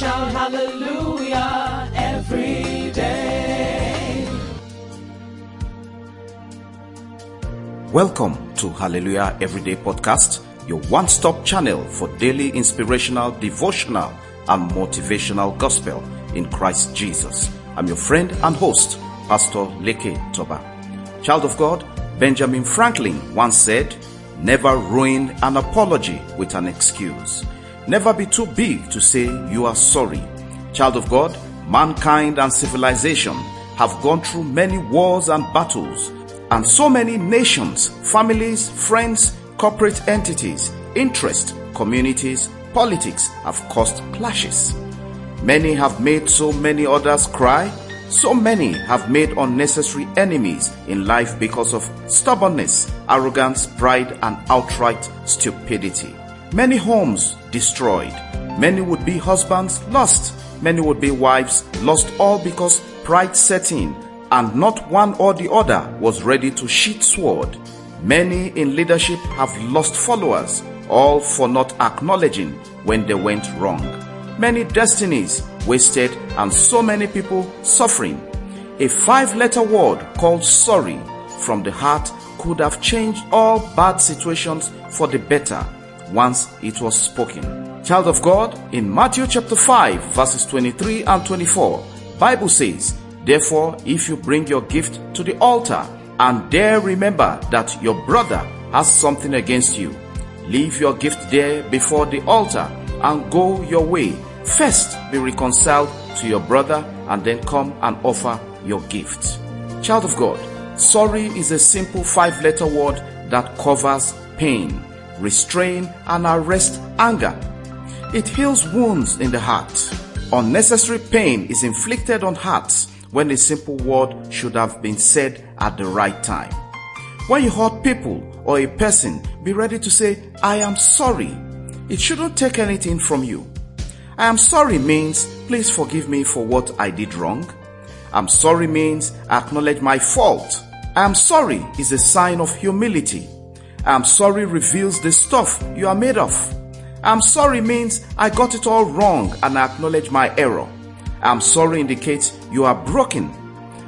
shout hallelujah every day. Welcome to Hallelujah Everyday Podcast, your one stop channel for daily inspirational, devotional, and motivational gospel in Christ Jesus. I'm your friend and host, Pastor Leke Toba. Child of God, Benjamin Franklin once said, Never ruin an apology with an excuse. Never be too big to say you are sorry. Child of God, mankind and civilization have gone through many wars and battles, and so many nations, families, friends, corporate entities, interest, communities, politics have caused clashes. Many have made so many others cry. So many have made unnecessary enemies in life because of stubbornness, arrogance, pride, and outright stupidity. Many homes destroyed. Many would be husbands lost. Many would be wives lost all because pride set in and not one or the other was ready to sheath sword. Many in leadership have lost followers, all for not acknowledging when they went wrong. Many destinies wasted and so many people suffering. A five letter word called sorry from the heart could have changed all bad situations for the better once it was spoken. Child of God, in Matthew chapter 5 verses 23 and 24, Bible says, Therefore, if you bring your gift to the altar and there remember that your brother has something against you, leave your gift there before the altar and go your way. First be reconciled to your brother and then come and offer your gift. Child of God, sorry is a simple five letter word that covers pain restrain, and arrest anger. It heals wounds in the heart. Unnecessary pain is inflicted on hearts when a simple word should have been said at the right time. When you hurt people or a person, be ready to say, I am sorry. It shouldn't take anything from you. I am sorry means, please forgive me for what I did wrong. I'm sorry means, acknowledge my fault. I am sorry is a sign of humility. I'm sorry reveals the stuff you are made of. I'm sorry means I got it all wrong and I acknowledge my error. I'm sorry indicates you are broken.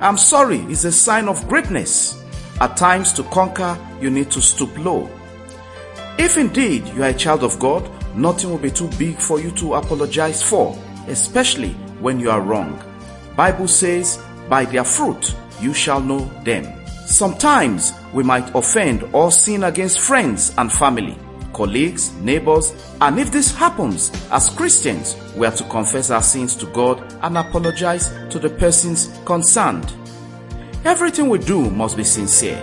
I'm sorry is a sign of greatness. At times to conquer, you need to stoop low. If indeed you are a child of God, nothing will be too big for you to apologize for, especially when you are wrong. Bible says, by their fruit you shall know them. Sometimes we might offend or sin against friends and family, colleagues, neighbors, and if this happens, as Christians, we are to confess our sins to God and apologize to the persons concerned. Everything we do must be sincere.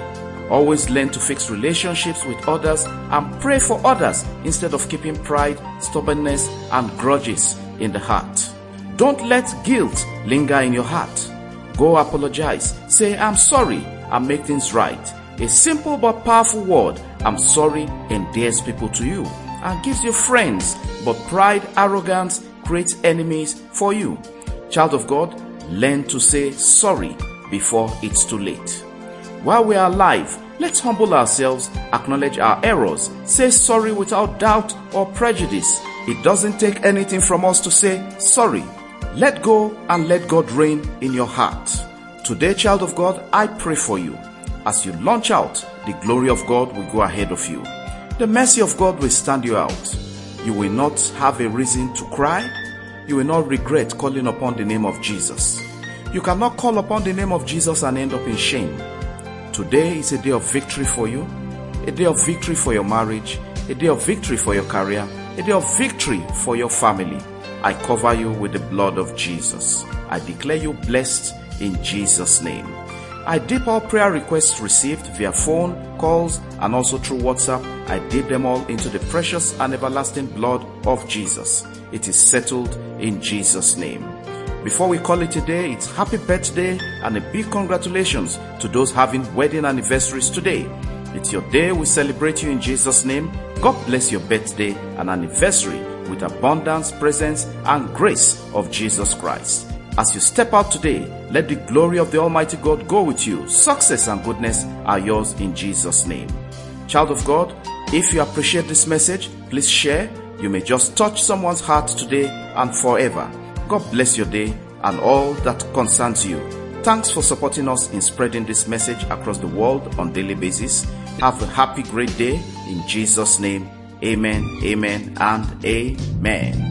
Always learn to fix relationships with others and pray for others instead of keeping pride, stubbornness, and grudges in the heart. Don't let guilt linger in your heart. Go apologize. Say, I'm sorry and make things right. A simple but powerful word, I'm sorry, endears people to you and gives you friends, but pride, arrogance creates enemies for you. Child of God, learn to say sorry before it's too late. While we are alive, let's humble ourselves, acknowledge our errors, say sorry without doubt or prejudice. It doesn't take anything from us to say sorry. Let go and let God reign in your heart. Today, child of God, I pray for you. As you launch out, the glory of God will go ahead of you. The mercy of God will stand you out. You will not have a reason to cry. You will not regret calling upon the name of Jesus. You cannot call upon the name of Jesus and end up in shame. Today is a day of victory for you, a day of victory for your marriage, a day of victory for your career, a day of victory for your family. I cover you with the blood of Jesus. I declare you blessed in Jesus' name. I dip all prayer requests received via phone, calls, and also through WhatsApp. I dip them all into the precious and everlasting blood of Jesus. It is settled in Jesus' name. Before we call it a day, it's happy birthday and a big congratulations to those having wedding anniversaries today. It's your day. We celebrate you in Jesus' name. God bless your birthday and anniversary with abundance, presence, and grace of Jesus Christ. As you step out today, let the glory of the Almighty God go with you. Success and goodness are yours in Jesus' name. Child of God, if you appreciate this message, please share, you may just touch someone's heart today and forever. God bless your day and all that concerns you. Thanks for supporting us in spreading this message across the world on daily basis. Have a happy great day in Jesus name. Amen, amen, and amen.